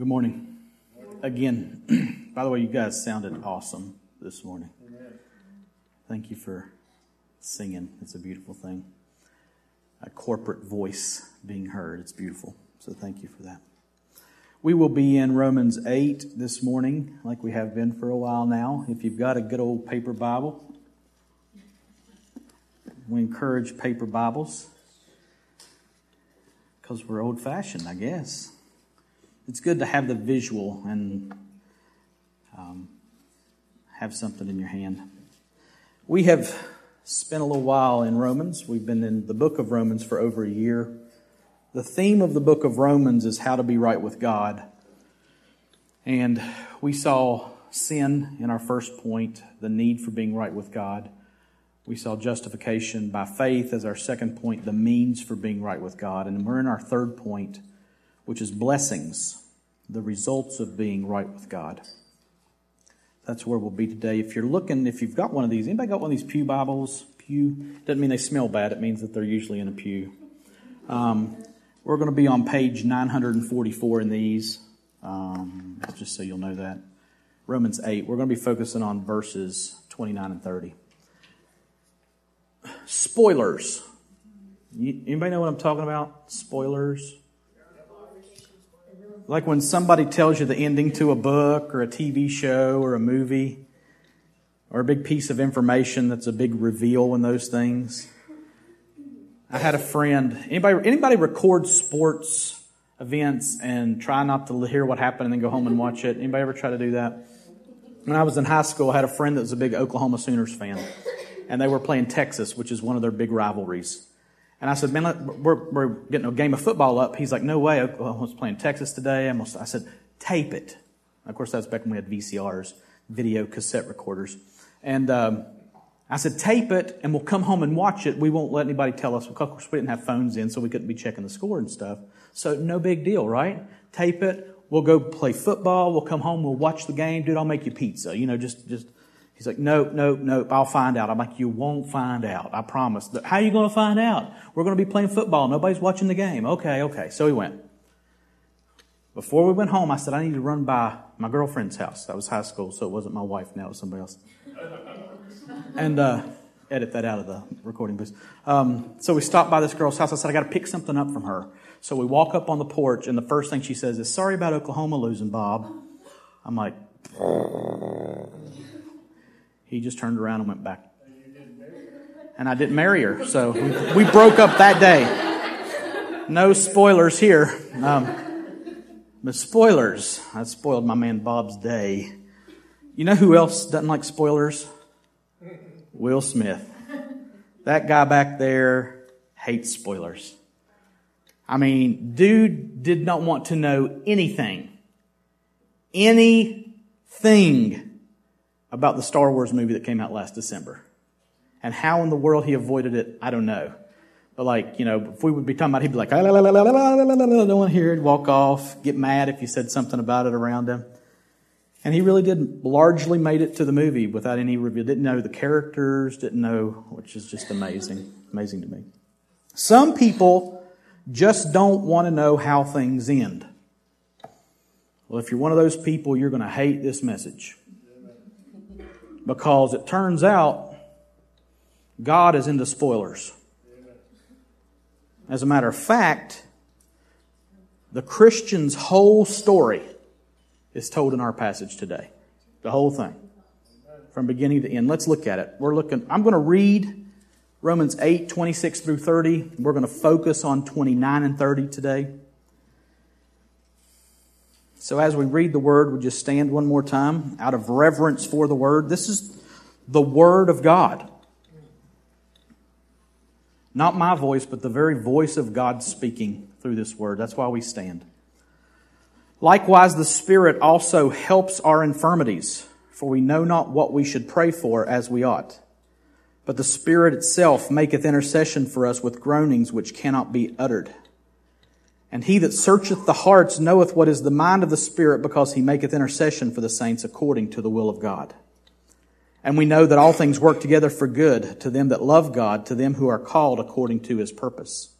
Good morning. Again, by the way, you guys sounded awesome this morning. Thank you for singing. It's a beautiful thing. A corporate voice being heard. It's beautiful. So thank you for that. We will be in Romans 8 this morning, like we have been for a while now. If you've got a good old paper Bible, we encourage paper Bibles because we're old fashioned, I guess it's good to have the visual and um, have something in your hand. We have spent a little while in Romans. We've been in the book of Romans for over a year. The theme of the book of Romans is how to be right with God. And we saw sin in our first point, the need for being right with God. We saw justification by faith as our second point, the means for being right with God. And we're in our third point, which is blessings the results of being right with God. That's where we'll be today. If you're looking, if you've got one of these, anybody got one of these Pew Bibles? Pew doesn't mean they smell bad. It means that they're usually in a pew. Um, we're going to be on page 944 in these, um, just so you'll know that. Romans 8. We're going to be focusing on verses 29 and 30. Spoilers. Anybody know what I'm talking about? Spoilers. Like when somebody tells you the ending to a book or a TV show or a movie or a big piece of information that's a big reveal in those things. I had a friend. Anybody anybody record sports events and try not to hear what happened and then go home and watch it? Anybody ever try to do that? When I was in high school, I had a friend that was a big Oklahoma Sooners fan, and they were playing Texas, which is one of their big rivalries. And I said, man, we're, we're getting a game of football up. He's like, no way. I was playing Texas today. I said, tape it. Of course, that's back when we had VCRs, video cassette recorders. And um, I said, tape it, and we'll come home and watch it. We won't let anybody tell us. Of course, we didn't have phones in, so we couldn't be checking the score and stuff. So no big deal, right? Tape it. We'll go play football. We'll come home. We'll watch the game. Dude, I'll make you pizza. You know, just, just He's like, nope, nope, nope, I'll find out. I'm like, you won't find out. I promise. How are you going to find out? We're going to be playing football. Nobody's watching the game. Okay, okay. So he went. Before we went home, I said, I need to run by my girlfriend's house. That was high school, so it wasn't my wife now, it was somebody else. and uh, edit that out of the recording booth. Um, so we stopped by this girl's house. I said, I got to pick something up from her. So we walk up on the porch, and the first thing she says is, Sorry about Oklahoma losing, Bob. I'm like, he just turned around and went back. And I didn't marry her, so we, we broke up that day. No spoilers here. Um, but spoilers, I spoiled my man Bob's day. You know who else doesn't like spoilers? Will Smith. That guy back there hates spoilers. I mean, dude did not want to know anything. Anything about the Star Wars movie that came out last December. And how in the world he avoided it, I don't know. But like, you know, if we would be talking about it, he'd be like, I don't want to hear it, walk off, get mad if you said something about it around him. And he really did largely made it to the movie without any review. Didn't know the characters, didn't know, which is just amazing, amazing to me. Some people just don't want to know how things end. Well, if you're one of those people, you're going to hate this message because it turns out God is into spoilers. As a matter of fact, the Christian's whole story is told in our passage today. The whole thing. From beginning to end. Let's look at it. We're looking, I'm going to read Romans 8, 26 through 30. We're going to focus on 29 and 30 today. So as we read the word, we just stand one more time out of reverence for the word. This is the word of God. Not my voice, but the very voice of God speaking through this word. That's why we stand. Likewise, the Spirit also helps our infirmities, for we know not what we should pray for as we ought. But the Spirit itself maketh intercession for us with groanings which cannot be uttered. And he that searcheth the hearts knoweth what is the mind of the Spirit, because he maketh intercession for the saints according to the will of God. And we know that all things work together for good to them that love God, to them who are called according to his purpose.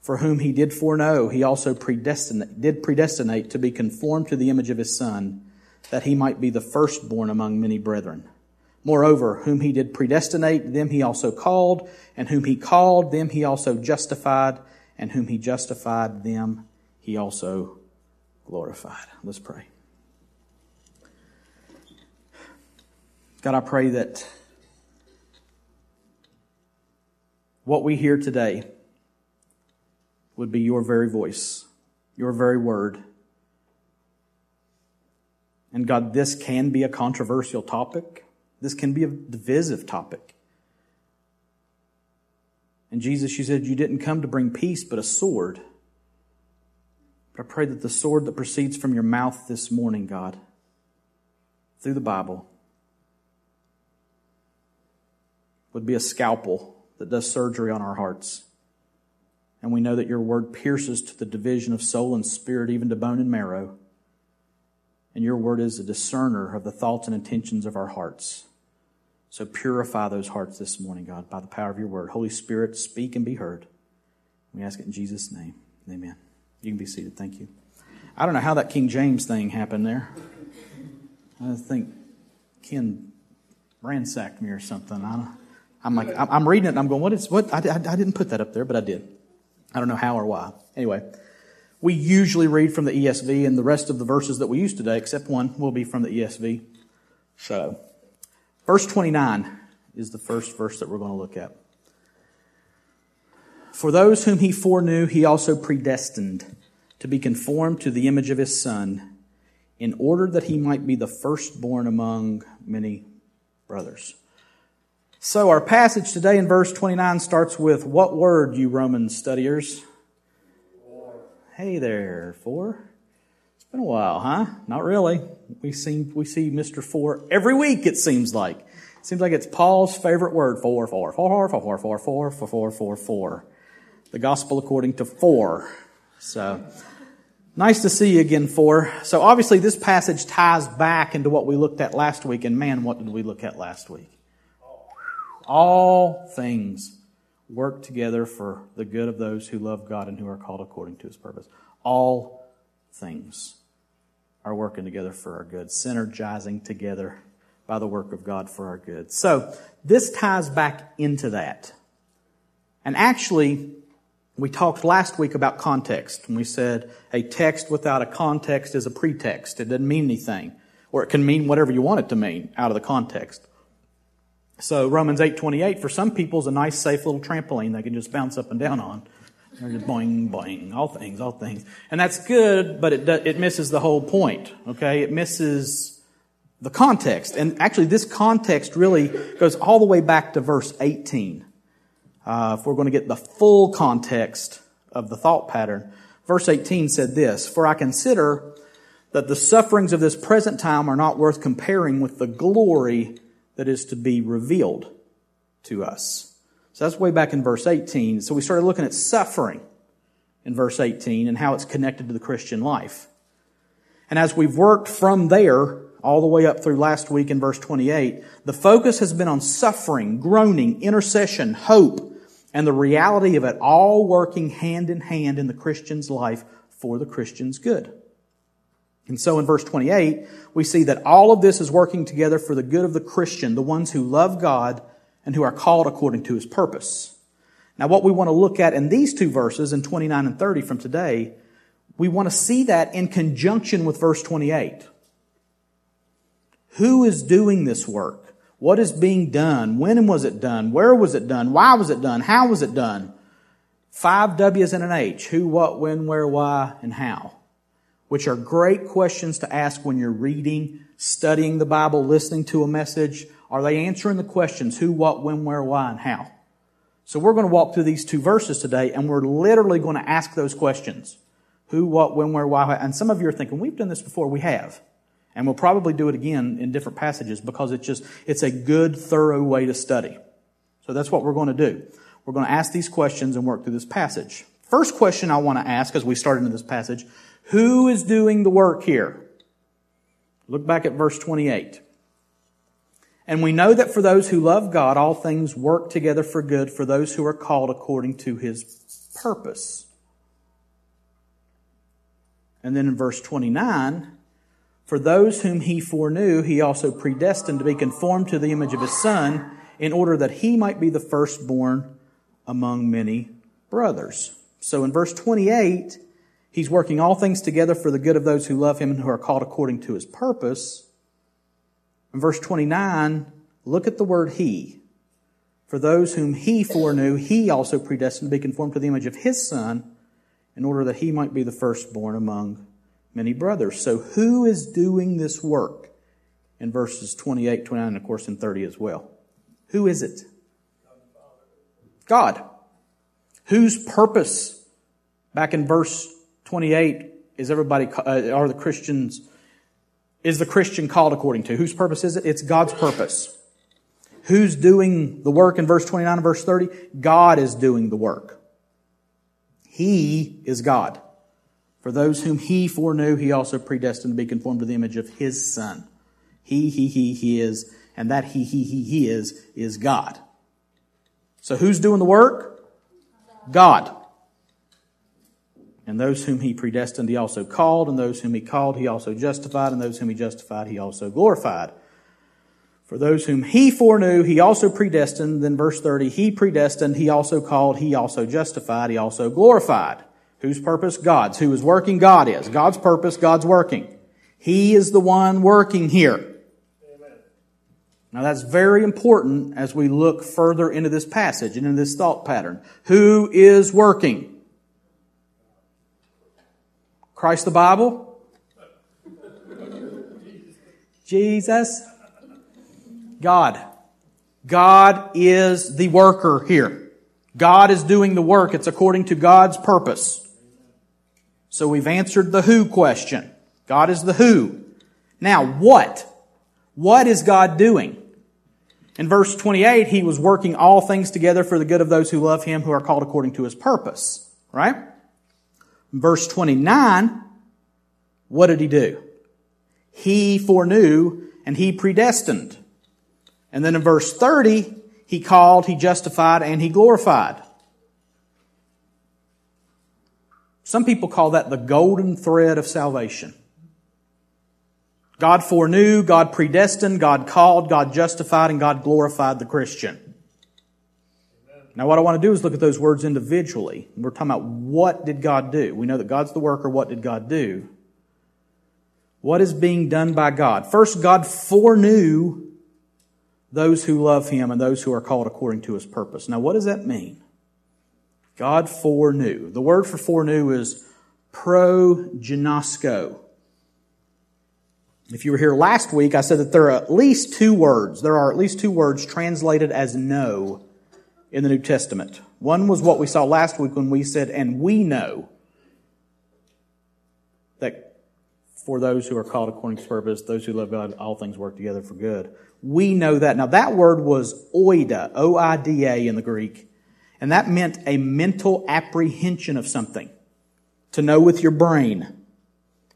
For whom he did foreknow, he also predestinate, did predestinate to be conformed to the image of his Son, that he might be the firstborn among many brethren. Moreover, whom he did predestinate, them he also called, and whom he called, them he also justified, and whom he justified, them he also glorified. Let's pray. God, I pray that what we hear today would be your very voice, your very word. And God, this can be a controversial topic. This can be a divisive topic. And Jesus, you said you didn't come to bring peace, but a sword. But I pray that the sword that proceeds from your mouth this morning, God, through the Bible, would be a scalpel that does surgery on our hearts. And we know that your word pierces to the division of soul and spirit, even to bone and marrow. And your word is a discerner of the thoughts and intentions of our hearts. So purify those hearts this morning, God, by the power of your word. Holy Spirit, speak and be heard. We ask it in Jesus' name. Amen. You can be seated. Thank you. I don't know how that King James thing happened there. I think Ken ransacked me or something. I am like, I'm reading it and I'm going, what is, what? I, I, I didn't put that up there, but I did. I don't know how or why. Anyway, we usually read from the ESV, and the rest of the verses that we use today, except one, will be from the ESV. So, verse 29 is the first verse that we're going to look at. For those whom he foreknew, he also predestined to be conformed to the image of his Son, in order that he might be the firstborn among many brothers. So our passage today in verse 29 starts with what word, you Roman studiers? Hey there, four. Been a while, huh? Not really. We seem we see Mr. Four every week. It seems like. It seems like it's Paul's favorite word. Four, four, four, four, four, four, four, four, four, four, four. The gospel according to four. So. Nice to see you again, four. So obviously this passage ties back into what we looked at last week, and man, what did we look at last week? all things work together for the good of those who love God and who are called according to his purpose. All things are working together for our good, synergizing together by the work of God for our good. So, this ties back into that. And actually, we talked last week about context, and we said a text without a context is a pretext. It doesn't mean anything. Or it can mean whatever you want it to mean out of the context. So Romans 8:28 for some people is a nice safe little trampoline they can just bounce up and down on. Just boing boing, all things, all things. And that's good, but it it misses the whole point, okay? It misses the context. And actually this context really goes all the way back to verse 18. Uh, if we're going to get the full context of the thought pattern, verse 18 said this, For I consider that the sufferings of this present time are not worth comparing with the glory that is to be revealed to us. So that's way back in verse 18. So we started looking at suffering in verse 18 and how it's connected to the Christian life. And as we've worked from there all the way up through last week in verse 28, the focus has been on suffering, groaning, intercession, hope, and the reality of it all working hand in hand in the Christian's life for the Christian's good. And so in verse 28, we see that all of this is working together for the good of the Christian, the ones who love God and who are called according to his purpose. Now, what we want to look at in these two verses, in 29 and 30 from today, we want to see that in conjunction with verse 28. Who is doing this work? What is being done? When was it done? Where was it done? Why was it done? How was it done? Five W's and an H. Who, what, when, where, why, and how which are great questions to ask when you're reading, studying the Bible, listening to a message. Are they answering the questions who, what, when, where, why, and how? So we're going to walk through these two verses today and we're literally going to ask those questions. Who, what, when, where, why, and some of you are thinking, we've done this before. We have. And we'll probably do it again in different passages because it's just, it's a good, thorough way to study. So that's what we're going to do. We're going to ask these questions and work through this passage. First question I want to ask as we start into this passage who is doing the work here? Look back at verse 28. And we know that for those who love God, all things work together for good for those who are called according to his purpose. And then in verse 29, for those whom he foreknew, he also predestined to be conformed to the image of his son, in order that he might be the firstborn among many brothers. So in verse 28, he's working all things together for the good of those who love him and who are called according to his purpose. In verse 29, look at the word he. For those whom he foreknew, he also predestined to be conformed to the image of his son, in order that he might be the firstborn among many brothers. So who is doing this work? In verses 28, 29, and of course in 30 as well. Who is it? God. Whose purpose? Back in verse 28, is everybody, uh, are the Christians, is the Christian called according to? Whose purpose is it? It's God's purpose. Who's doing the work in verse 29 and verse 30? God is doing the work. He is God. For those whom he foreknew, he also predestined to be conformed to the image of his son. He, he, he, he is, and that he, he, he, he is, is God. So who's doing the work? God. And those whom he predestined, he also called, and those whom he called, he also justified, and those whom he justified, he also glorified. For those whom he foreknew, he also predestined. Then verse 30, he predestined, he also called, he also justified, he also glorified. Whose purpose? God's. Who is working? God is. God's purpose, God's working. He is the one working here. Amen. Now that's very important as we look further into this passage and into this thought pattern. Who is working? Christ the Bible? Jesus? God. God is the worker here. God is doing the work. It's according to God's purpose. So we've answered the who question. God is the who. Now, what? What is God doing? In verse 28, he was working all things together for the good of those who love him, who are called according to his purpose. Right? Verse 29, what did he do? He foreknew and he predestined. And then in verse 30, he called, he justified, and he glorified. Some people call that the golden thread of salvation. God foreknew, God predestined, God called, God justified, and God glorified the Christian. Now, what I want to do is look at those words individually. We're talking about what did God do? We know that God's the worker. What did God do? What is being done by God? First, God foreknew those who love Him and those who are called according to His purpose. Now, what does that mean? God foreknew. The word for foreknew is proginosko. If you were here last week, I said that there are at least two words. There are at least two words translated as know in the New Testament. One was what we saw last week when we said, and we know that for those who are called according to purpose, those who love God, all things work together for good. We know that. Now that word was oida, O-I-D-A in the Greek. And that meant a mental apprehension of something. To know with your brain.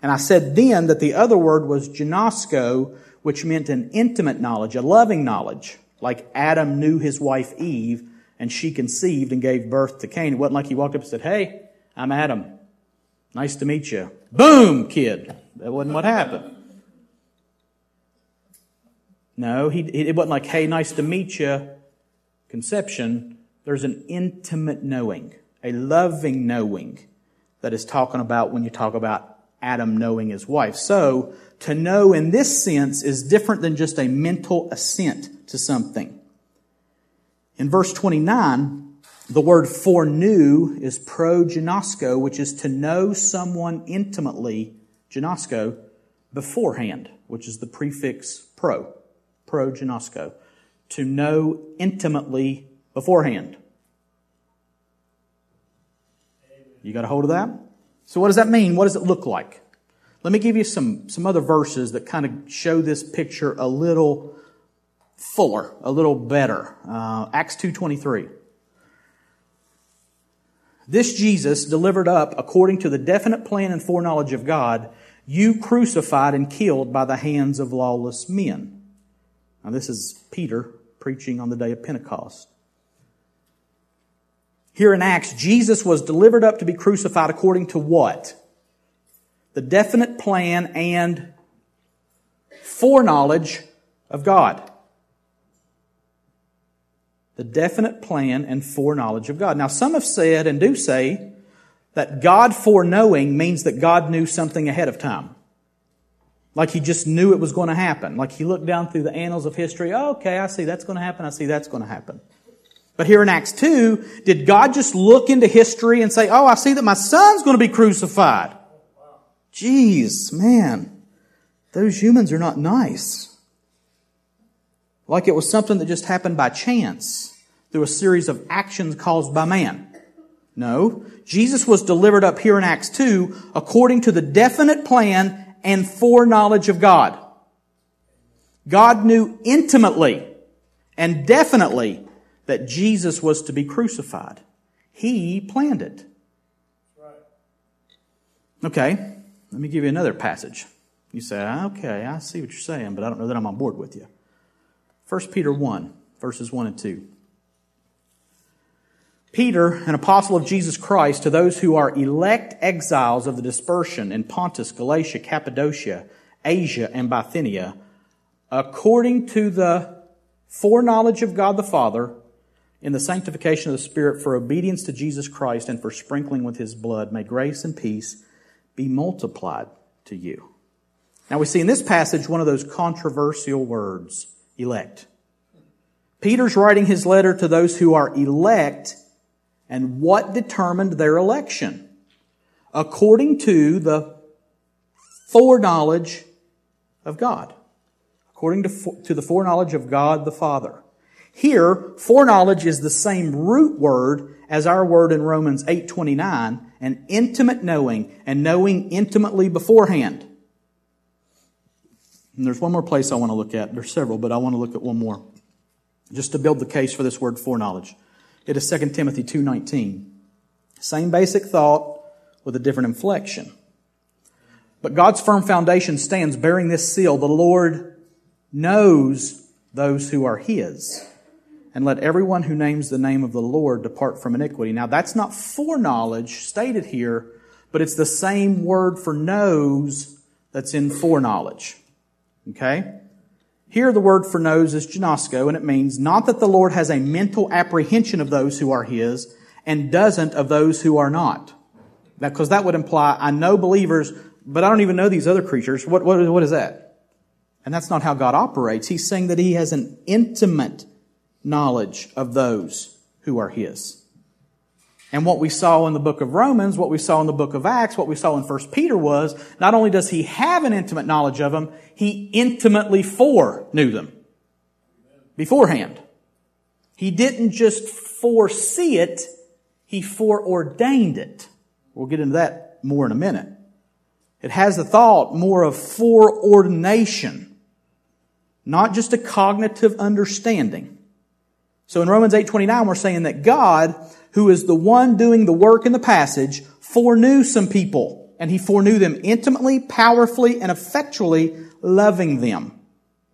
And I said then that the other word was ginosko, which meant an intimate knowledge, a loving knowledge. Like Adam knew his wife Eve, and she conceived and gave birth to Cain. It wasn't like he walked up and said, Hey, I'm Adam. Nice to meet you. Boom, kid. That wasn't what happened. No, he, it wasn't like, Hey, nice to meet you. Conception there's an intimate knowing, a loving knowing that is talking about when you talk about Adam knowing his wife. So, to know in this sense is different than just a mental assent to something. In verse 29, the word foreknew is proginosko, which is to know someone intimately, ginosko, beforehand, which is the prefix pro, proginosko. To know intimately beforehand. You got a hold of that? So what does that mean? What does it look like? Let me give you some, some other verses that kind of show this picture a little fuller, a little better. Uh, Acts 2.23. This Jesus delivered up according to the definite plan and foreknowledge of God, you crucified and killed by the hands of lawless men. Now this is Peter preaching on the day of Pentecost. Here in Acts, Jesus was delivered up to be crucified according to what? the definite plan and foreknowledge of God. The definite plan and foreknowledge of God. Now, some have said and do say that God foreknowing means that God knew something ahead of time. Like he just knew it was going to happen. Like he looked down through the annals of history. Oh, okay, I see that's going to happen. I see that's going to happen. But here in Acts 2, did God just look into history and say, oh, I see that my son's going to be crucified? Jeez, man. Those humans are not nice. Like it was something that just happened by chance through a series of actions caused by man. No. Jesus was delivered up here in Acts 2 according to the definite plan and foreknowledge of God. God knew intimately and definitely that Jesus was to be crucified. He planned it. Okay, let me give you another passage. You say, ah, okay, I see what you're saying, but I don't know that I'm on board with you. 1 Peter 1, verses 1 and 2. Peter, an apostle of Jesus Christ, to those who are elect exiles of the dispersion in Pontus, Galatia, Cappadocia, Asia, and Bithynia, according to the foreknowledge of God the Father, in the sanctification of the Spirit for obedience to Jesus Christ and for sprinkling with his blood. May grace and peace be multiplied to you. Now we see in this passage one of those controversial words, elect. Peter's writing his letter to those who are elect, and what determined their election? According to the foreknowledge of God. According to, to the foreknowledge of God the Father. Here, foreknowledge is the same root word as our word in Romans 8:29, an intimate knowing and knowing intimately beforehand. And there's one more place I want to look at. There's several, but I want to look at one more. Just to build the case for this word foreknowledge. It is 2 Timothy 2:19. Same basic thought with a different inflection. But God's firm foundation stands bearing this seal. The Lord knows those who are his and let everyone who names the name of the Lord depart from iniquity. Now that's not foreknowledge stated here, but it's the same word for knows that's in foreknowledge. Okay? Here the word for knows is ginosko, and it means not that the Lord has a mental apprehension of those who are His and doesn't of those who are not. Because that would imply, I know believers, but I don't even know these other creatures. What, what, what is that? And that's not how God operates. He's saying that He has an intimate knowledge of those who are His. And what we saw in the book of Romans, what we saw in the book of Acts, what we saw in 1 Peter was, not only does he have an intimate knowledge of them, he intimately foreknew them beforehand. He didn't just foresee it, he foreordained it. We'll get into that more in a minute. It has the thought more of foreordination, not just a cognitive understanding. So in Romans 8:29 we're saying that God, who is the one doing the work in the passage, foreknew some people and he foreknew them intimately, powerfully, and effectually loving them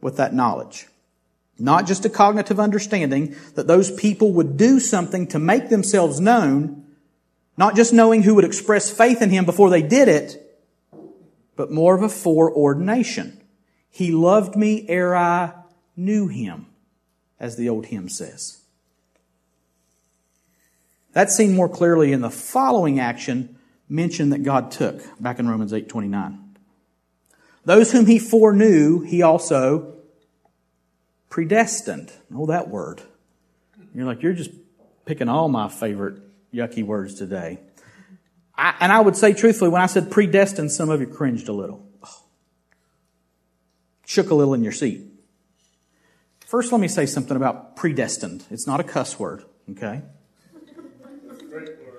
with that knowledge. Not just a cognitive understanding that those people would do something to make themselves known, not just knowing who would express faith in him before they did it, but more of a foreordination. He loved me ere I knew him as the old hymn says. That's seen more clearly in the following action mentioned that God took back in Romans 8:29. Those whom he foreknew, he also predestined. Oh, that word. You're like, you're just picking all my favorite yucky words today. I, and I would say truthfully, when I said predestined, some of you cringed a little. Shook a little in your seat. First, let me say something about predestined. It's not a cuss word, okay?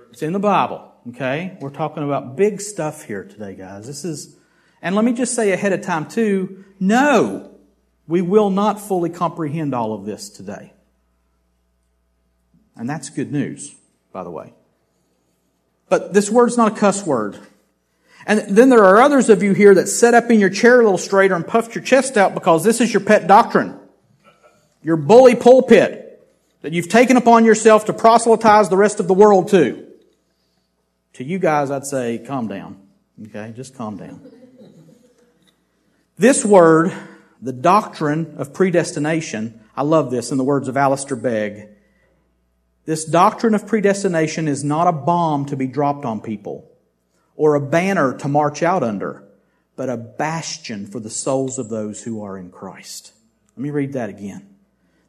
It's in the Bible, okay? We're talking about big stuff here today, guys. This is, and let me just say ahead of time too, no, we will not fully comprehend all of this today. And that's good news, by the way. But this word's not a cuss word. And then there are others of you here that set up in your chair a little straighter and puffed your chest out because this is your pet doctrine your bully pulpit that you've taken upon yourself to proselytize the rest of the world to. To you guys, I'd say, calm down. Okay, just calm down. This word, the doctrine of predestination, I love this in the words of Alistair Begg. This doctrine of predestination is not a bomb to be dropped on people or a banner to march out under, but a bastion for the souls of those who are in Christ. Let me read that again.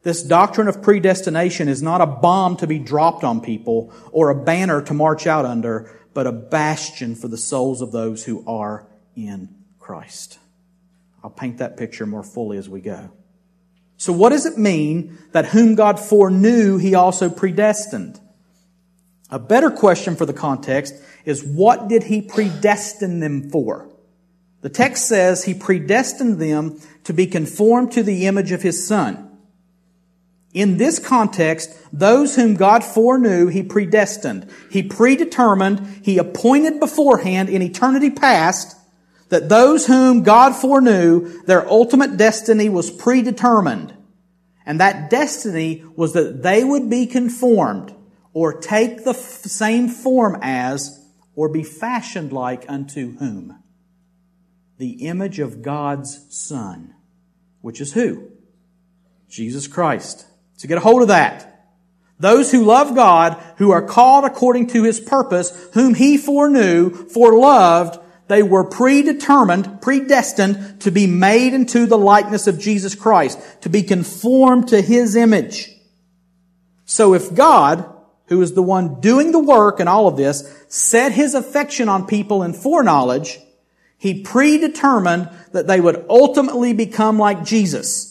This doctrine of predestination is not a bomb to be dropped on people or a banner to march out under, but a bastion for the souls of those who are in Christ. I'll paint that picture more fully as we go. So what does it mean that whom God foreknew, he also predestined? A better question for the context is what did he predestine them for? The text says he predestined them to be conformed to the image of his son. In this context, those whom God foreknew, He predestined. He predetermined, He appointed beforehand in eternity past that those whom God foreknew, their ultimate destiny was predetermined. And that destiny was that they would be conformed or take the f- same form as or be fashioned like unto whom? The image of God's Son, which is who? Jesus Christ. So get a hold of that. Those who love God, who are called according to His purpose, whom He foreknew, foreloved, they were predetermined, predestined to be made into the likeness of Jesus Christ, to be conformed to His image. So if God, who is the one doing the work in all of this, set His affection on people in foreknowledge, He predetermined that they would ultimately become like Jesus.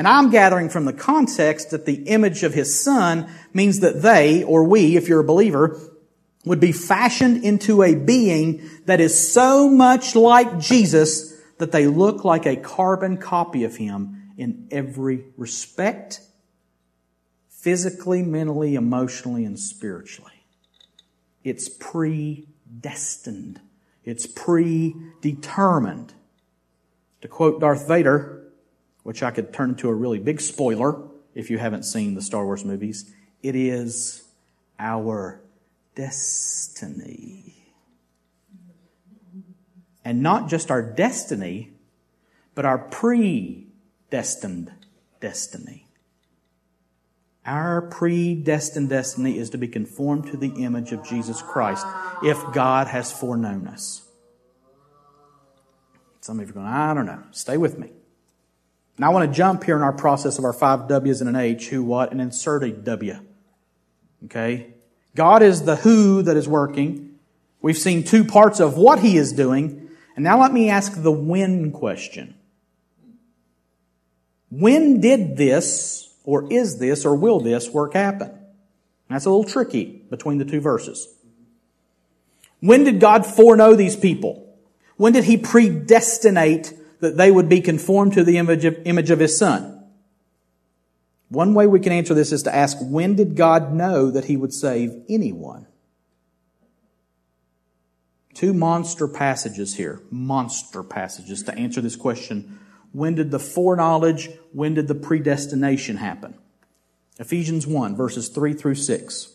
And I'm gathering from the context that the image of his son means that they, or we, if you're a believer, would be fashioned into a being that is so much like Jesus that they look like a carbon copy of him in every respect, physically, mentally, emotionally, and spiritually. It's predestined. It's predetermined. To quote Darth Vader, which I could turn into a really big spoiler if you haven't seen the Star Wars movies. It is our destiny. And not just our destiny, but our predestined destiny. Our predestined destiny is to be conformed to the image of Jesus Christ if God has foreknown us. Some of you are going, I don't know. Stay with me. Now I want to jump here in our process of our five W's and an H, who, what, and insert a W. Okay? God is the who that is working. We've seen two parts of what He is doing. And now let me ask the when question. When did this, or is this, or will this work happen? That's a little tricky between the two verses. When did God foreknow these people? When did He predestinate that they would be conformed to the image of, image of his son? One way we can answer this is to ask, when did God know that he would save anyone? Two monster passages here, monster passages to answer this question. When did the foreknowledge, when did the predestination happen? Ephesians 1, verses 3 through 6.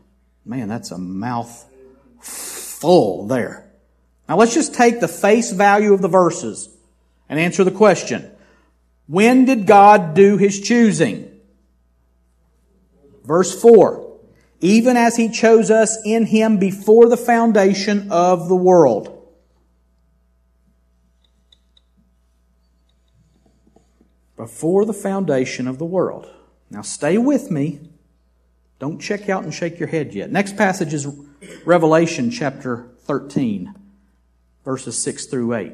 Man, that's a mouth full there. Now let's just take the face value of the verses and answer the question. When did God do his choosing? Verse 4. Even as he chose us in him before the foundation of the world. Before the foundation of the world. Now stay with me don't check out and shake your head yet. Next passage is Revelation chapter 13, verses 6 through 8.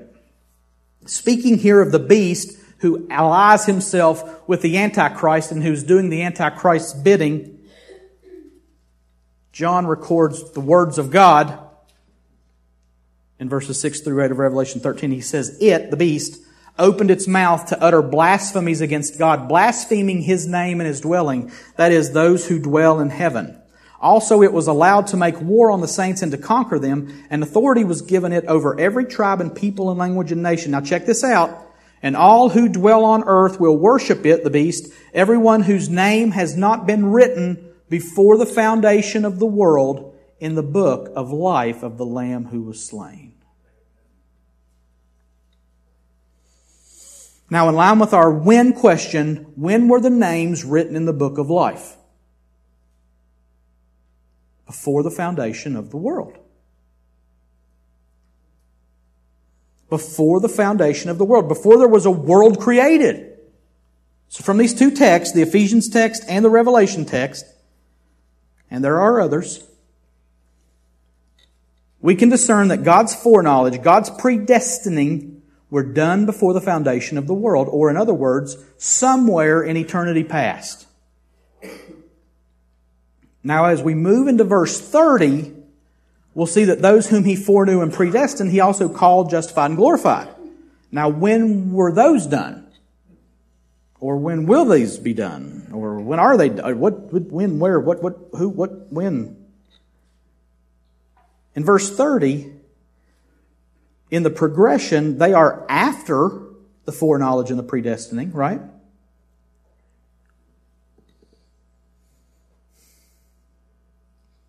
Speaking here of the beast who allies himself with the Antichrist and who's doing the Antichrist's bidding, John records the words of God. in verses 6 through 8 of Revelation 13, he says, It, the beast, opened its mouth to utter blasphemies against God, blaspheming his name and his dwelling, that is, those who dwell in heaven. Also, it was allowed to make war on the saints and to conquer them, and authority was given it over every tribe and people and language and nation. Now check this out. And all who dwell on earth will worship it, the beast, everyone whose name has not been written before the foundation of the world in the book of life of the Lamb who was slain. Now, in line with our when question, when were the names written in the book of life? Before the foundation of the world. Before the foundation of the world. Before there was a world created. So from these two texts, the Ephesians text and the Revelation text, and there are others, we can discern that God's foreknowledge, God's predestining were done before the foundation of the world, or in other words, somewhere in eternity past. Now, as we move into verse 30, we'll see that those whom he foreknew and predestined, he also called, justified, and glorified. Now, when were those done? Or when will these be done? Or when are they? What, when, where, what, what, who, what, when? In verse 30, in the progression, they are after the foreknowledge and the predestining, right?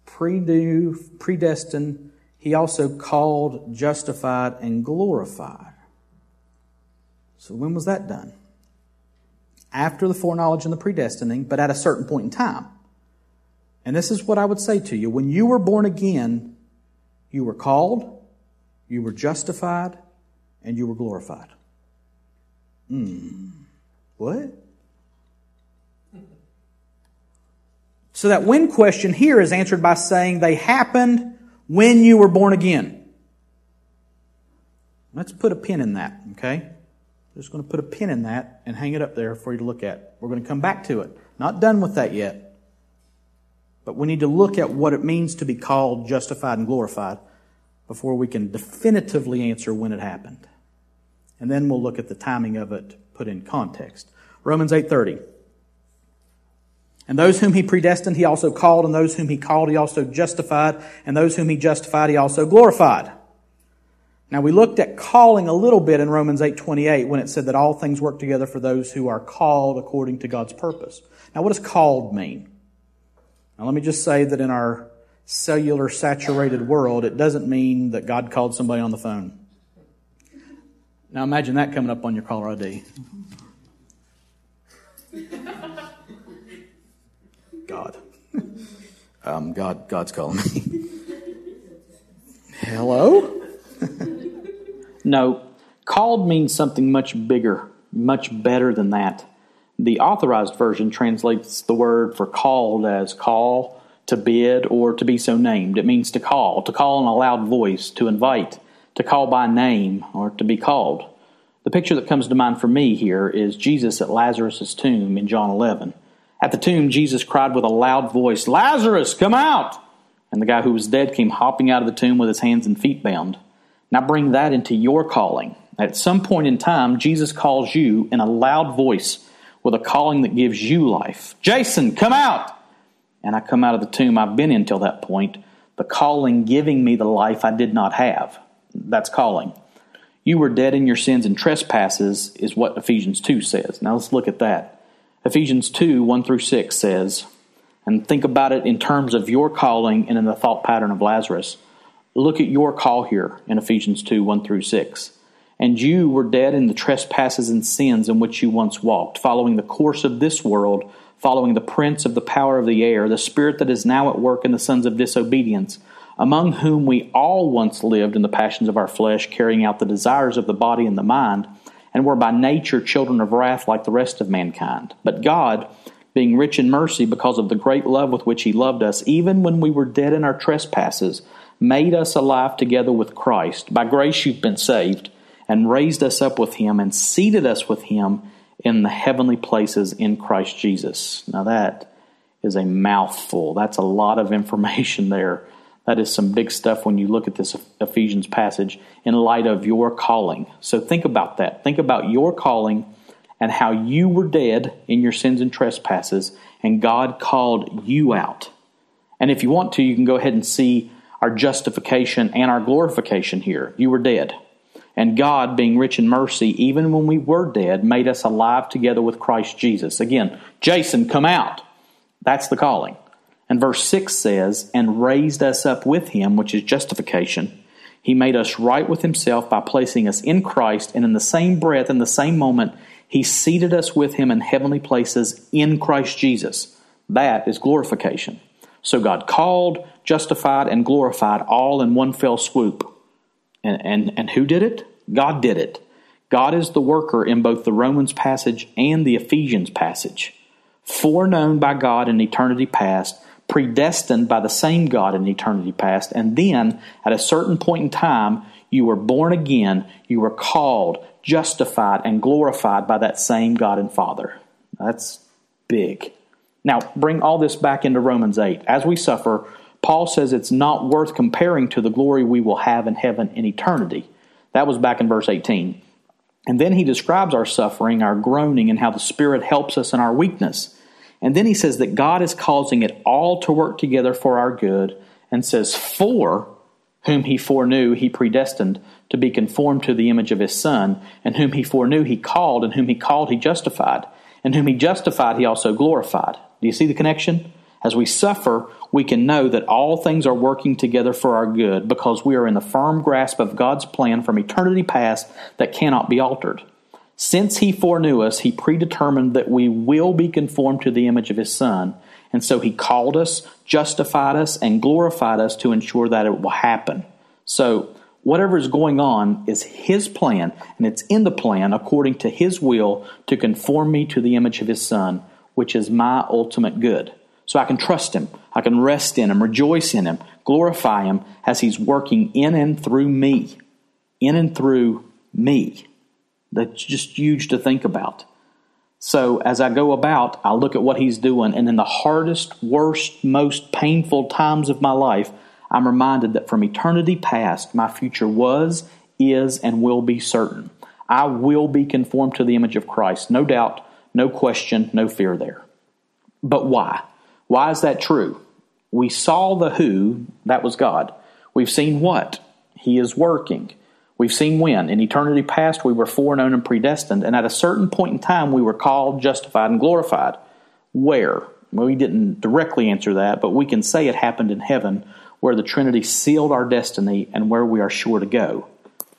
Predue, predestined, he also called, justified, and glorified. So when was that done? After the foreknowledge and the predestining, but at a certain point in time. And this is what I would say to you. When you were born again, you were called, you were justified and you were glorified. Hmm. What? So that when question here is answered by saying they happened when you were born again. Let's put a pin in that, okay? Just going to put a pin in that and hang it up there for you to look at. We're going to come back to it. Not done with that yet. But we need to look at what it means to be called, justified, and glorified before we can definitively answer when it happened. And then we'll look at the timing of it put in context. Romans 8:30. And those whom he predestined he also called and those whom he called he also justified and those whom he justified he also glorified. Now we looked at calling a little bit in Romans 8:28 when it said that all things work together for those who are called according to God's purpose. Now what does called mean? Now let me just say that in our cellular saturated world, it doesn't mean that God called somebody on the phone. Now imagine that coming up on your caller ID. God. Um, God, God's calling me. Hello? no, called means something much bigger, much better than that. The authorized version translates the word for called as call to bid, or to be so named. It means to call, to call in a loud voice, to invite, to call by name, or to be called. The picture that comes to mind for me here is Jesus at Lazarus' tomb in John 11. At the tomb, Jesus cried with a loud voice, Lazarus, come out! And the guy who was dead came hopping out of the tomb with his hands and feet bound. Now bring that into your calling. At some point in time, Jesus calls you in a loud voice with a calling that gives you life. Jason, come out! And I come out of the tomb I've been in till that point, the calling giving me the life I did not have. That's calling. You were dead in your sins and trespasses, is what Ephesians 2 says. Now let's look at that. Ephesians 2 1 through 6 says, and think about it in terms of your calling and in the thought pattern of Lazarus. Look at your call here in Ephesians 2 1 through 6. And you were dead in the trespasses and sins in which you once walked, following the course of this world following the prince of the power of the air, the spirit that is now at work in the sons of disobedience, among whom we all once lived in the passions of our flesh, carrying out the desires of the body and the mind, and were by nature children of wrath like the rest of mankind. But God, being rich in mercy because of the great love with which He loved us, even when we were dead in our trespasses, made us alive together with Christ. By grace you've been saved, and raised us up with Him, and seated us with Him in the heavenly places in Christ Jesus. Now, that is a mouthful. That's a lot of information there That is some big stuff when you look at this Ephesians passage in light of your calling. So think about that. Think about your calling and how you were dead in your sins and trespasses, and God called you out. And if you want to, you can go ahead and see our justification and our glorification here. You were dead. And God, being rich in mercy, even when we were dead, made us alive together with Christ Jesus. Again, Jason, come out. That's the calling. And verse 6 says, And raised us up with him, which is justification. He made us right with himself by placing us in Christ, and in the same breath, in the same moment, he seated us with him in heavenly places in Christ Jesus. That is glorification. So God called, justified, and glorified all in one fell swoop. And, and, and who did it? God did it. God is the worker in both the Romans passage and the Ephesians passage. Foreknown by God in eternity past, predestined by the same God in eternity past, and then at a certain point in time, you were born again, you were called, justified, and glorified by that same God and Father. That's big. Now, bring all this back into Romans 8. As we suffer, Paul says it's not worth comparing to the glory we will have in heaven in eternity. That was back in verse 18. And then he describes our suffering, our groaning, and how the Spirit helps us in our weakness. And then he says that God is causing it all to work together for our good, and says, For whom he foreknew, he predestined to be conformed to the image of his Son, and whom he foreknew, he called, and whom he called, he justified, and whom he justified, he also glorified. Do you see the connection? As we suffer, we can know that all things are working together for our good because we are in the firm grasp of God's plan from eternity past that cannot be altered. Since He foreknew us, He predetermined that we will be conformed to the image of His Son. And so He called us, justified us, and glorified us to ensure that it will happen. So, whatever is going on is His plan, and it's in the plan according to His will to conform me to the image of His Son, which is my ultimate good. So I can trust Him. I can rest in Him, rejoice in Him, glorify Him as He's working in and through me. In and through me. That's just huge to think about. So as I go about, I look at what He's doing, and in the hardest, worst, most painful times of my life, I'm reminded that from eternity past, my future was, is, and will be certain. I will be conformed to the image of Christ. No doubt, no question, no fear there. But why? Why is that true? We saw the who, that was God. We've seen what? He is working. We've seen when. In eternity past, we were foreknown and predestined, and at a certain point in time, we were called, justified, and glorified. Where? Well, we didn't directly answer that, but we can say it happened in heaven, where the Trinity sealed our destiny and where we are sure to go.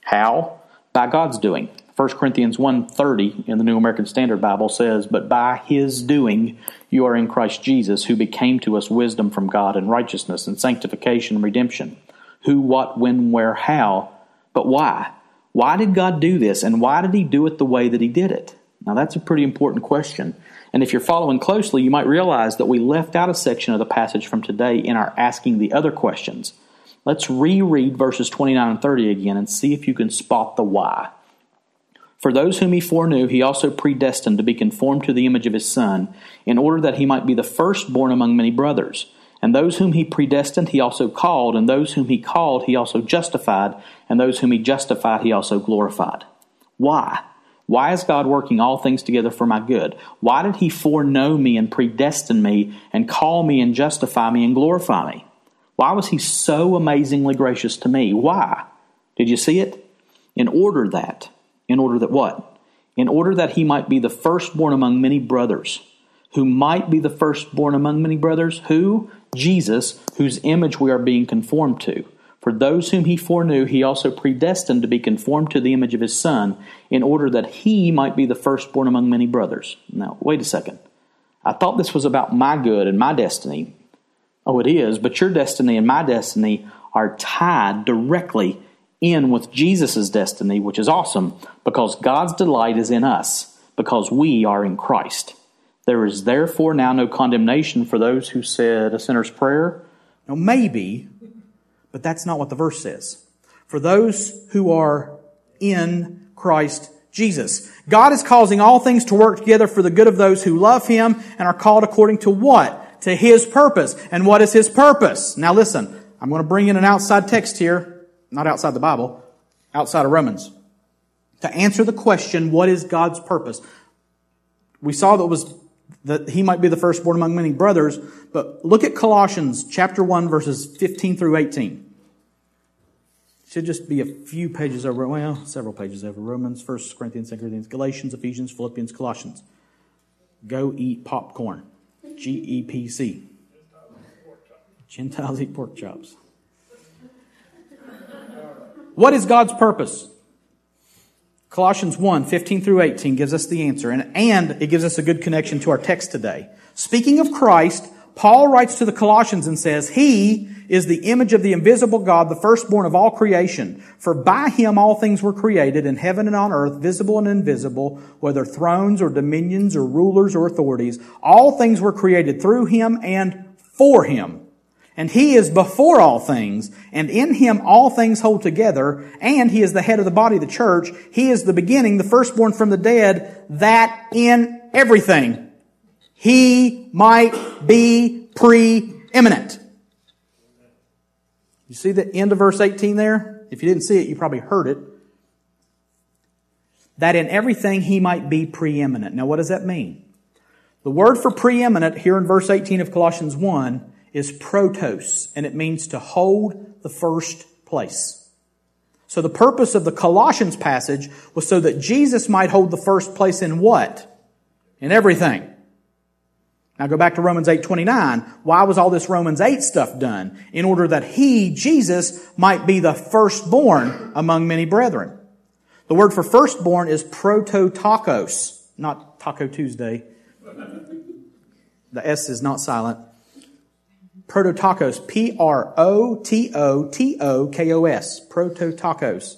How? By God's doing. 1 Corinthians 1.30 in the New American Standard Bible says, But by his doing you are in Christ Jesus, who became to us wisdom from God and righteousness and sanctification and redemption. Who, what, when, where, how, but why? Why did God do this, and why did he do it the way that he did it? Now that's a pretty important question. And if you're following closely, you might realize that we left out a section of the passage from today in our asking the other questions. Let's reread verses 29 and 30 again and see if you can spot the why. For those whom he foreknew, he also predestined to be conformed to the image of his Son, in order that he might be the firstborn among many brothers. And those whom he predestined, he also called, and those whom he called, he also justified, and those whom he justified, he also glorified. Why? Why is God working all things together for my good? Why did he foreknow me and predestine me and call me and justify me and glorify me? Why was he so amazingly gracious to me? Why? Did you see it? In order that in order that what? In order that he might be the firstborn among many brothers. Who might be the firstborn among many brothers? Who? Jesus, whose image we are being conformed to. For those whom he foreknew, he also predestined to be conformed to the image of his Son, in order that he might be the firstborn among many brothers. Now, wait a second. I thought this was about my good and my destiny. Oh, it is, but your destiny and my destiny are tied directly in with Jesus' destiny, which is awesome because God's delight is in us because we are in Christ. There is therefore now no condemnation for those who said a sinner's prayer. Now, maybe, but that's not what the verse says. For those who are in Christ Jesus. God is causing all things to work together for the good of those who love Him and are called according to what? To His purpose. And what is His purpose? Now listen, I'm going to bring in an outside text here, not outside the Bible, outside of Romans, to answer the question, what is God's purpose? We saw that was that he might be the firstborn among many brothers, but look at Colossians chapter 1 verses 15 through 18. Should just be a few pages over, well, several pages over. Romans, 1 Corinthians, 2 Corinthians, Galatians, Ephesians, Philippians, Colossians. Go eat popcorn. G E P C. Gentiles eat pork chops. What is God's purpose? Colossians 1, 15 through 18 gives us the answer, and, and it gives us a good connection to our text today. Speaking of Christ, Paul writes to the Colossians and says, He is the image of the invisible God, the firstborn of all creation. For by him all things were created in heaven and on earth, visible and invisible, whether thrones or dominions or rulers or authorities. All things were created through him and for him. And he is before all things, and in him all things hold together, and he is the head of the body of the church. He is the beginning, the firstborn from the dead, that in everything he might be preeminent. You see the end of verse 18 there? If you didn't see it, you probably heard it. That in everything he might be preeminent. Now, what does that mean? The word for preeminent here in verse 18 of Colossians 1 is protos, and it means to hold the first place. So the purpose of the Colossians passage was so that Jesus might hold the first place in what? In everything. Now go back to Romans 8:29. Why was all this Romans 8 stuff done? In order that he, Jesus, might be the firstborn among many brethren. The word for firstborn is prototokos, not Taco Tuesday. The S is not silent. Prototokos, P-R-O-T-O-T-O-K-O-S, prototokos.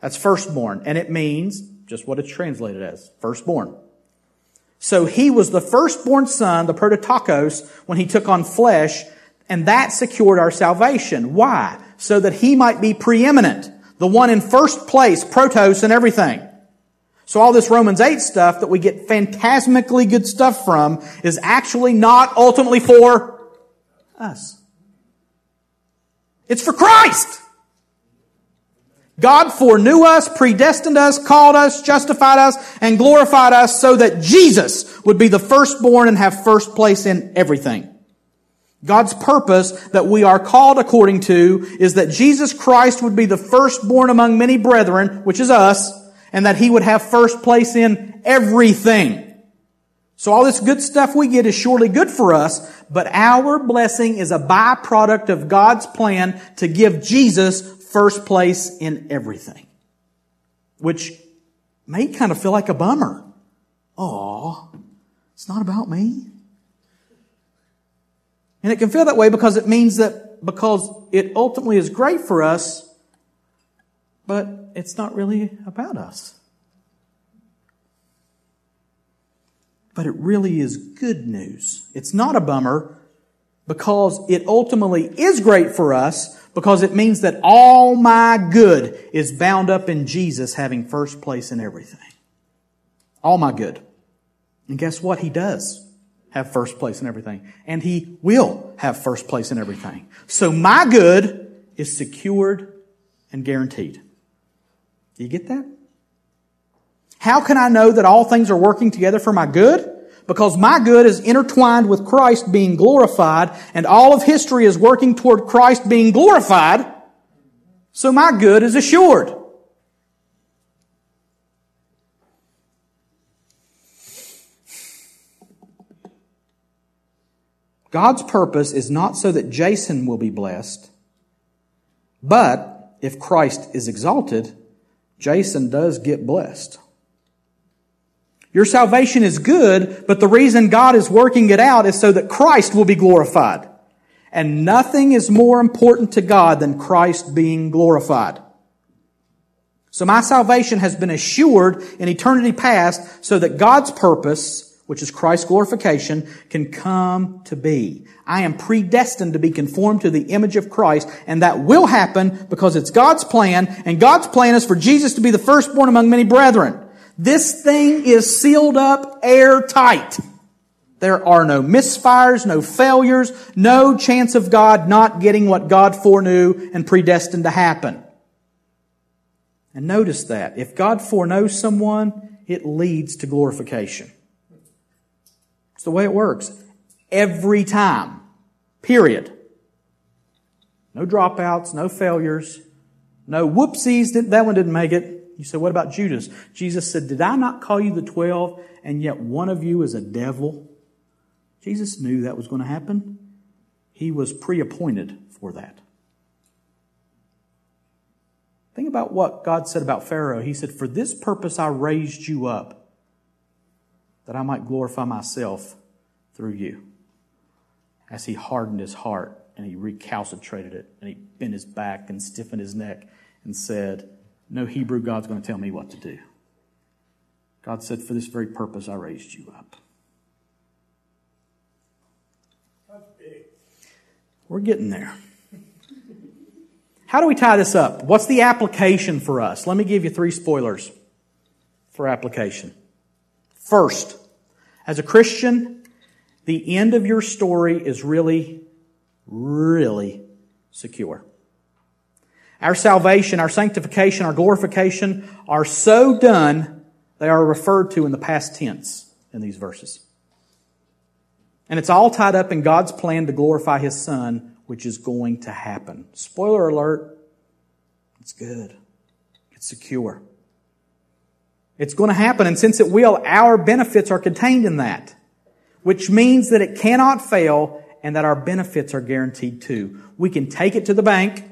That's firstborn, and it means just what it's translated as, firstborn. So he was the firstborn son, the Prototacos, when he took on flesh, and that secured our salvation. Why? So that he might be preeminent, the one in first place, protos and everything. So all this Romans 8 stuff that we get phantasmically good stuff from is actually not ultimately for us. It's for Christ. God foreknew us, predestined us, called us, justified us, and glorified us so that Jesus would be the firstborn and have first place in everything. God's purpose that we are called according to is that Jesus Christ would be the firstborn among many brethren, which is us, and that he would have first place in everything. So all this good stuff we get is surely good for us, but our blessing is a byproduct of God's plan to give Jesus first place in everything. Which may kind of feel like a bummer. Oh, it's not about me. And it can feel that way because it means that because it ultimately is great for us, but it's not really about us. But it really is good news. It's not a bummer because it ultimately is great for us, because it means that all my good is bound up in Jesus having first place in everything. All my good. And guess what? He does have first place in everything. And He will have first place in everything. So my good is secured and guaranteed. Do you get that? How can I know that all things are working together for my good? because my good is intertwined with Christ being glorified and all of history is working toward Christ being glorified. So my good is assured. God's purpose is not so that Jason will be blessed, but if Christ is exalted, Jason does get blessed. Your salvation is good, but the reason God is working it out is so that Christ will be glorified. And nothing is more important to God than Christ being glorified. So my salvation has been assured in eternity past so that God's purpose, which is Christ's glorification, can come to be. I am predestined to be conformed to the image of Christ, and that will happen because it's God's plan, and God's plan is for Jesus to be the firstborn among many brethren. This thing is sealed up airtight. There are no misfires, no failures, no chance of God not getting what God foreknew and predestined to happen. And notice that. If God foreknows someone, it leads to glorification. It's the way it works. Every time. Period. No dropouts, no failures, no whoopsies, that one didn't make it. You said, what about Judas? Jesus said, Did I not call you the twelve, and yet one of you is a devil? Jesus knew that was going to happen. He was pre appointed for that. Think about what God said about Pharaoh. He said, For this purpose I raised you up, that I might glorify myself through you. As he hardened his heart and he recalcitrated it and he bent his back and stiffened his neck and said, No Hebrew God's going to tell me what to do. God said, For this very purpose I raised you up. We're getting there. How do we tie this up? What's the application for us? Let me give you three spoilers for application. First, as a Christian, the end of your story is really, really secure. Our salvation, our sanctification, our glorification are so done, they are referred to in the past tense in these verses. And it's all tied up in God's plan to glorify His Son, which is going to happen. Spoiler alert, it's good. It's secure. It's going to happen, and since it will, our benefits are contained in that, which means that it cannot fail and that our benefits are guaranteed too. We can take it to the bank,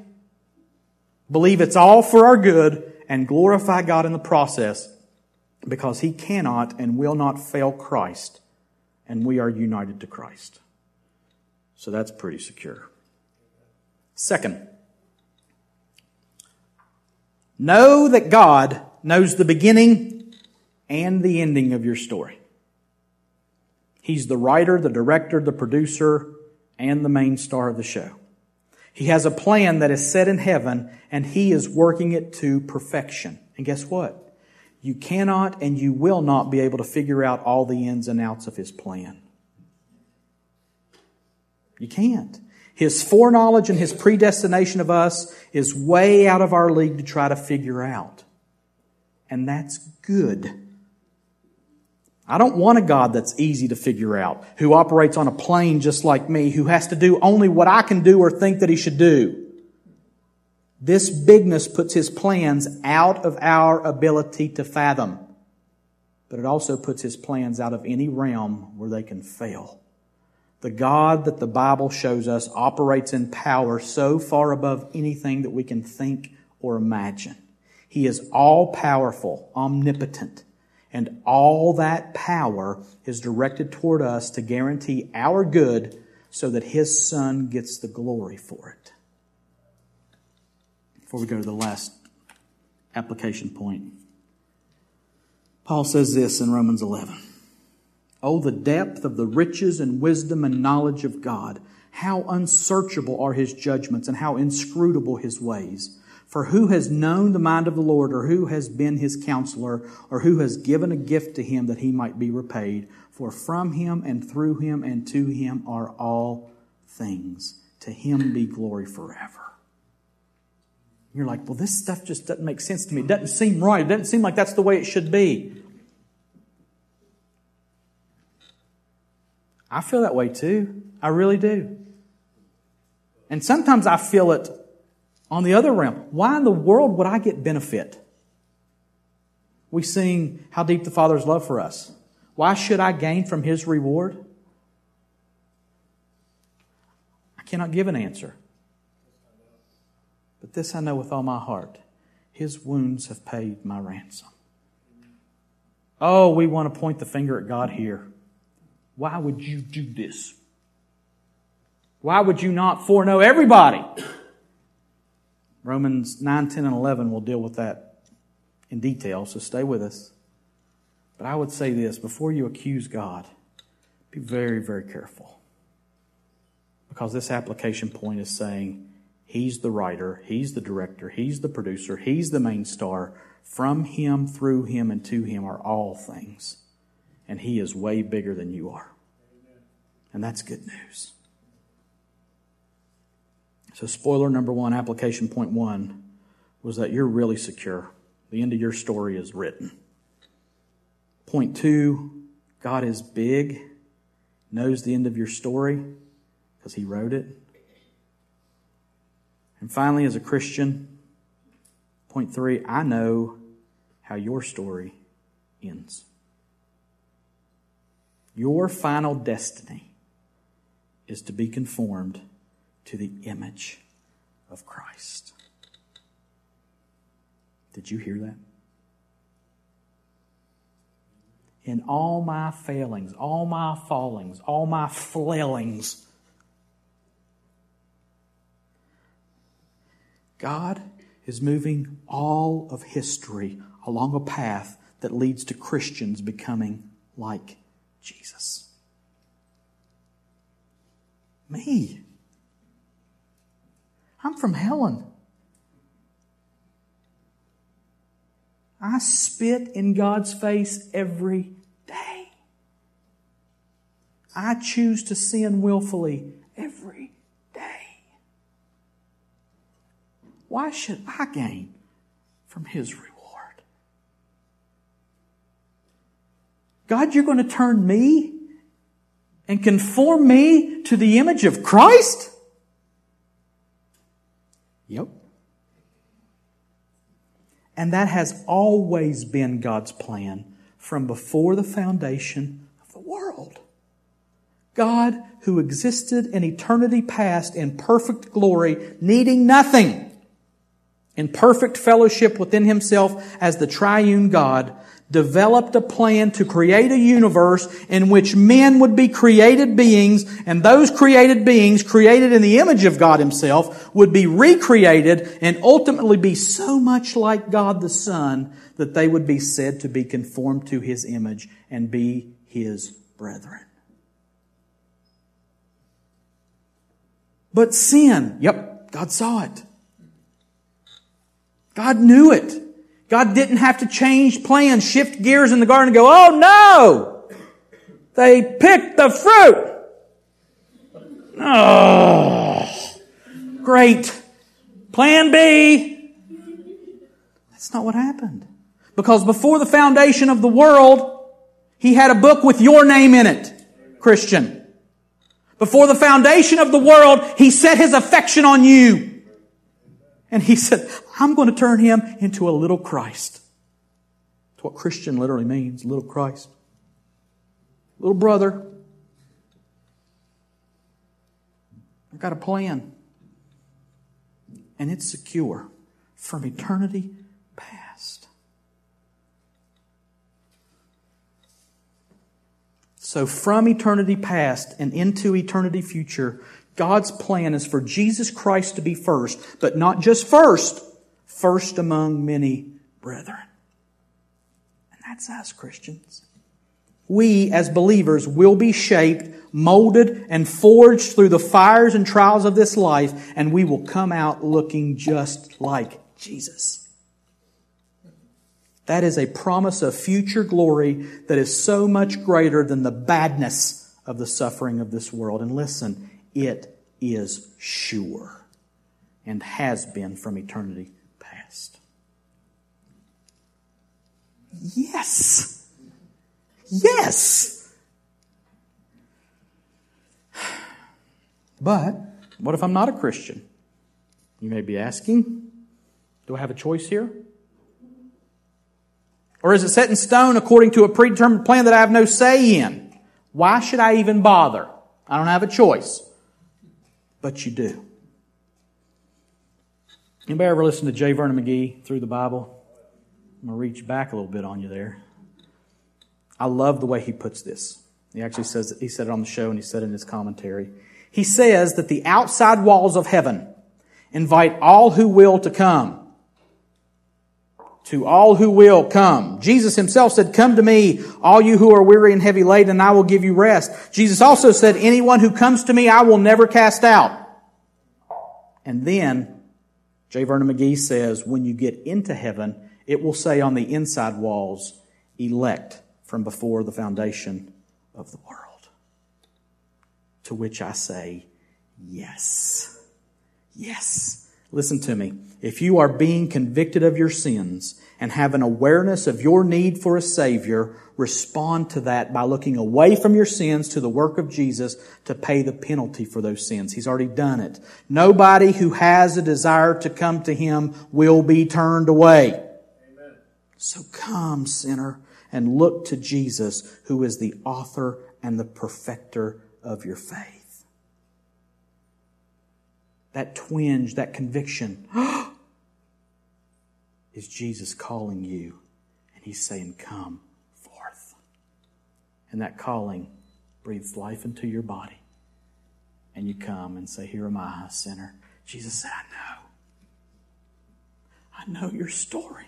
believe it's all for our good, and glorify God in the process because He cannot and will not fail Christ and we are united to Christ. So that's pretty secure. Second, know that God knows the beginning and the ending of your story. He's the writer, the director, the producer, and the main star of the show. He has a plan that is set in heaven and he is working it to perfection. And guess what? you cannot and you will not be able to figure out all the ins and outs of his plan. You can't. His foreknowledge and his predestination of us is way out of our league to try to figure out. And that's good. I don't want a God that's easy to figure out, who operates on a plane just like me, who has to do only what I can do or think that he should do. This bigness puts his plans out of our ability to fathom, but it also puts his plans out of any realm where they can fail. The God that the Bible shows us operates in power so far above anything that we can think or imagine. He is all powerful, omnipotent, and all that power is directed toward us to guarantee our good so that His Son gets the glory for it before we go to the last application point. Paul says this in Romans 11. Oh, the depth of the riches and wisdom and knowledge of God. How unsearchable are his judgments and how inscrutable his ways. For who has known the mind of the Lord, or who has been his counselor, or who has given a gift to him that he might be repaid? For from him and through him and to him are all things. To him be glory forever. You're like, well, this stuff just doesn't make sense to me. It doesn't seem right. It doesn't seem like that's the way it should be. I feel that way too. I really do. And sometimes I feel it on the other realm. Why in the world would I get benefit? We sing how deep the Father's love for us. Why should I gain from His reward? I cannot give an answer. But this I know with all my heart His wounds have paid my ransom. Oh, we want to point the finger at God here. Why would you do this? Why would you not foreknow everybody? Romans 9, 10, and 11 will deal with that in detail, so stay with us. But I would say this before you accuse God, be very, very careful. Because this application point is saying, He's the writer, He's the director, He's the producer, He's the main star. From Him, through Him, and to Him are all things. And He is way bigger than you are. And that's good news. So, spoiler number one, application point one, was that you're really secure. The end of your story is written. Point two, God is big, knows the end of your story because He wrote it. And finally, as a Christian, point three, I know how your story ends. Your final destiny is to be conformed to the image of Christ. Did you hear that? In all my failings, all my fallings, all my flailings, God is moving all of history along a path that leads to Christians becoming like Jesus. Me. I'm from Helen. I spit in God's face every day. I choose to sin willfully every day. Why should I gain from His reward? God, you're going to turn me and conform me to the image of Christ? Yep. And that has always been God's plan from before the foundation of the world. God, who existed in eternity past in perfect glory, needing nothing, in perfect fellowship within himself as the triune God, developed a plan to create a universe in which men would be created beings, and those created beings, created in the image of God Himself, would be recreated and ultimately be so much like God the Son that they would be said to be conformed to His image and be His brethren. But sin, yep, God saw it. God knew it. God didn't have to change plans, shift gears in the garden and go, oh no! They picked the fruit! Oh, great. Plan B. That's not what happened. Because before the foundation of the world, He had a book with your name in it, Christian. Before the foundation of the world, He set His affection on you. And he said, I'm going to turn him into a little Christ. That's what Christian literally means, little Christ. Little brother. I've got a plan. And it's secure from eternity past. So from eternity past and into eternity future, God's plan is for Jesus Christ to be first, but not just first, first among many brethren. And that's us, Christians. We, as believers, will be shaped, molded, and forged through the fires and trials of this life, and we will come out looking just like Jesus. That is a promise of future glory that is so much greater than the badness of the suffering of this world. And listen, it is sure and has been from eternity past. Yes. Yes. But what if I'm not a Christian? You may be asking, do I have a choice here? Or is it set in stone according to a predetermined plan that I have no say in? Why should I even bother? I don't have a choice but you do. Anybody ever listen to J. Vernon McGee through the Bible? I'm going to reach back a little bit on you there. I love the way he puts this. He actually says, he said it on the show and he said it in his commentary. He says that the outside walls of heaven invite all who will to come to all who will come. Jesus himself said, come to me, all you who are weary and heavy laden, and I will give you rest. Jesus also said, anyone who comes to me, I will never cast out. And then, J. Vernon McGee says, when you get into heaven, it will say on the inside walls, elect from before the foundation of the world. To which I say, Yes. Yes. Listen to me. If you are being convicted of your sins and have an awareness of your need for a Savior, respond to that by looking away from your sins to the work of Jesus to pay the penalty for those sins. He's already done it. Nobody who has a desire to come to Him will be turned away. Amen. So come, sinner, and look to Jesus, who is the author and the perfecter of your faith. That twinge, that conviction, oh, is Jesus calling you, and He's saying, Come forth. and that calling breathes life into your body. And you come and say, Here am I, sinner. Jesus said, I know. I know your story.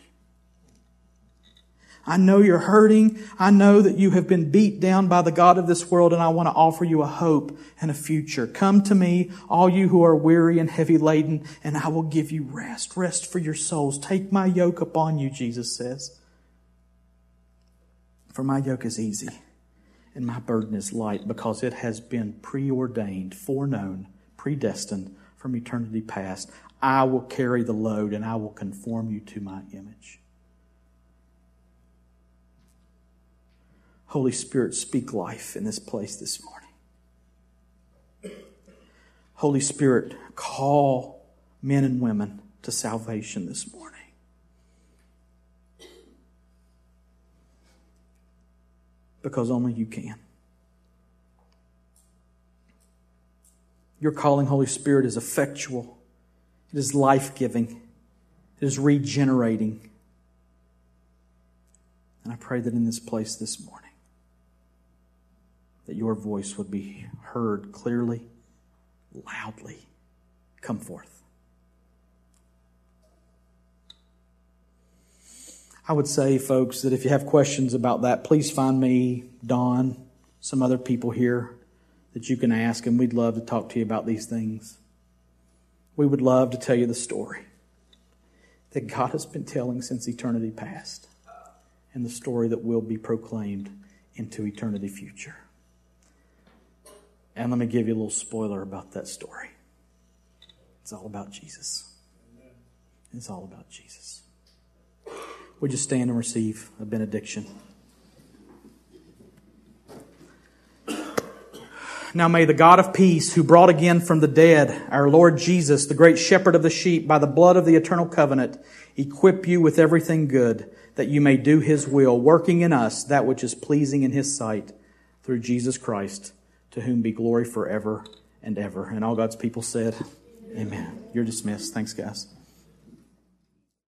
I know you're hurting. I know that you have been beat down by the God of this world, and I want to offer you a hope and a future. Come to me, all you who are weary and heavy laden, and I will give you rest. Rest for your souls. Take my yoke upon you, Jesus says. For my yoke is easy and my burden is light because it has been preordained, foreknown, predestined from eternity past. I will carry the load and I will conform you to my image. Holy Spirit, speak life in this place this morning. Holy Spirit, call men and women to salvation this morning. because only you can. Your calling, Holy Spirit, is effectual, it is life giving, it is regenerating. And I pray that in this place this morning, that your voice would be heard clearly, loudly. Come forth. I would say, folks, that if you have questions about that, please find me, Don, some other people here that you can ask, and we'd love to talk to you about these things. We would love to tell you the story that God has been telling since eternity past, and the story that will be proclaimed into eternity future. And let me give you a little spoiler about that story. It's all about Jesus. It's all about Jesus. Would you stand and receive a benediction? Now may the God of peace, who brought again from the dead our Lord Jesus, the great shepherd of the sheep, by the blood of the eternal covenant, equip you with everything good, that you may do his will, working in us that which is pleasing in his sight, through Jesus Christ, to whom be glory forever and ever. And all God's people said, Amen. You're dismissed. Thanks, guys.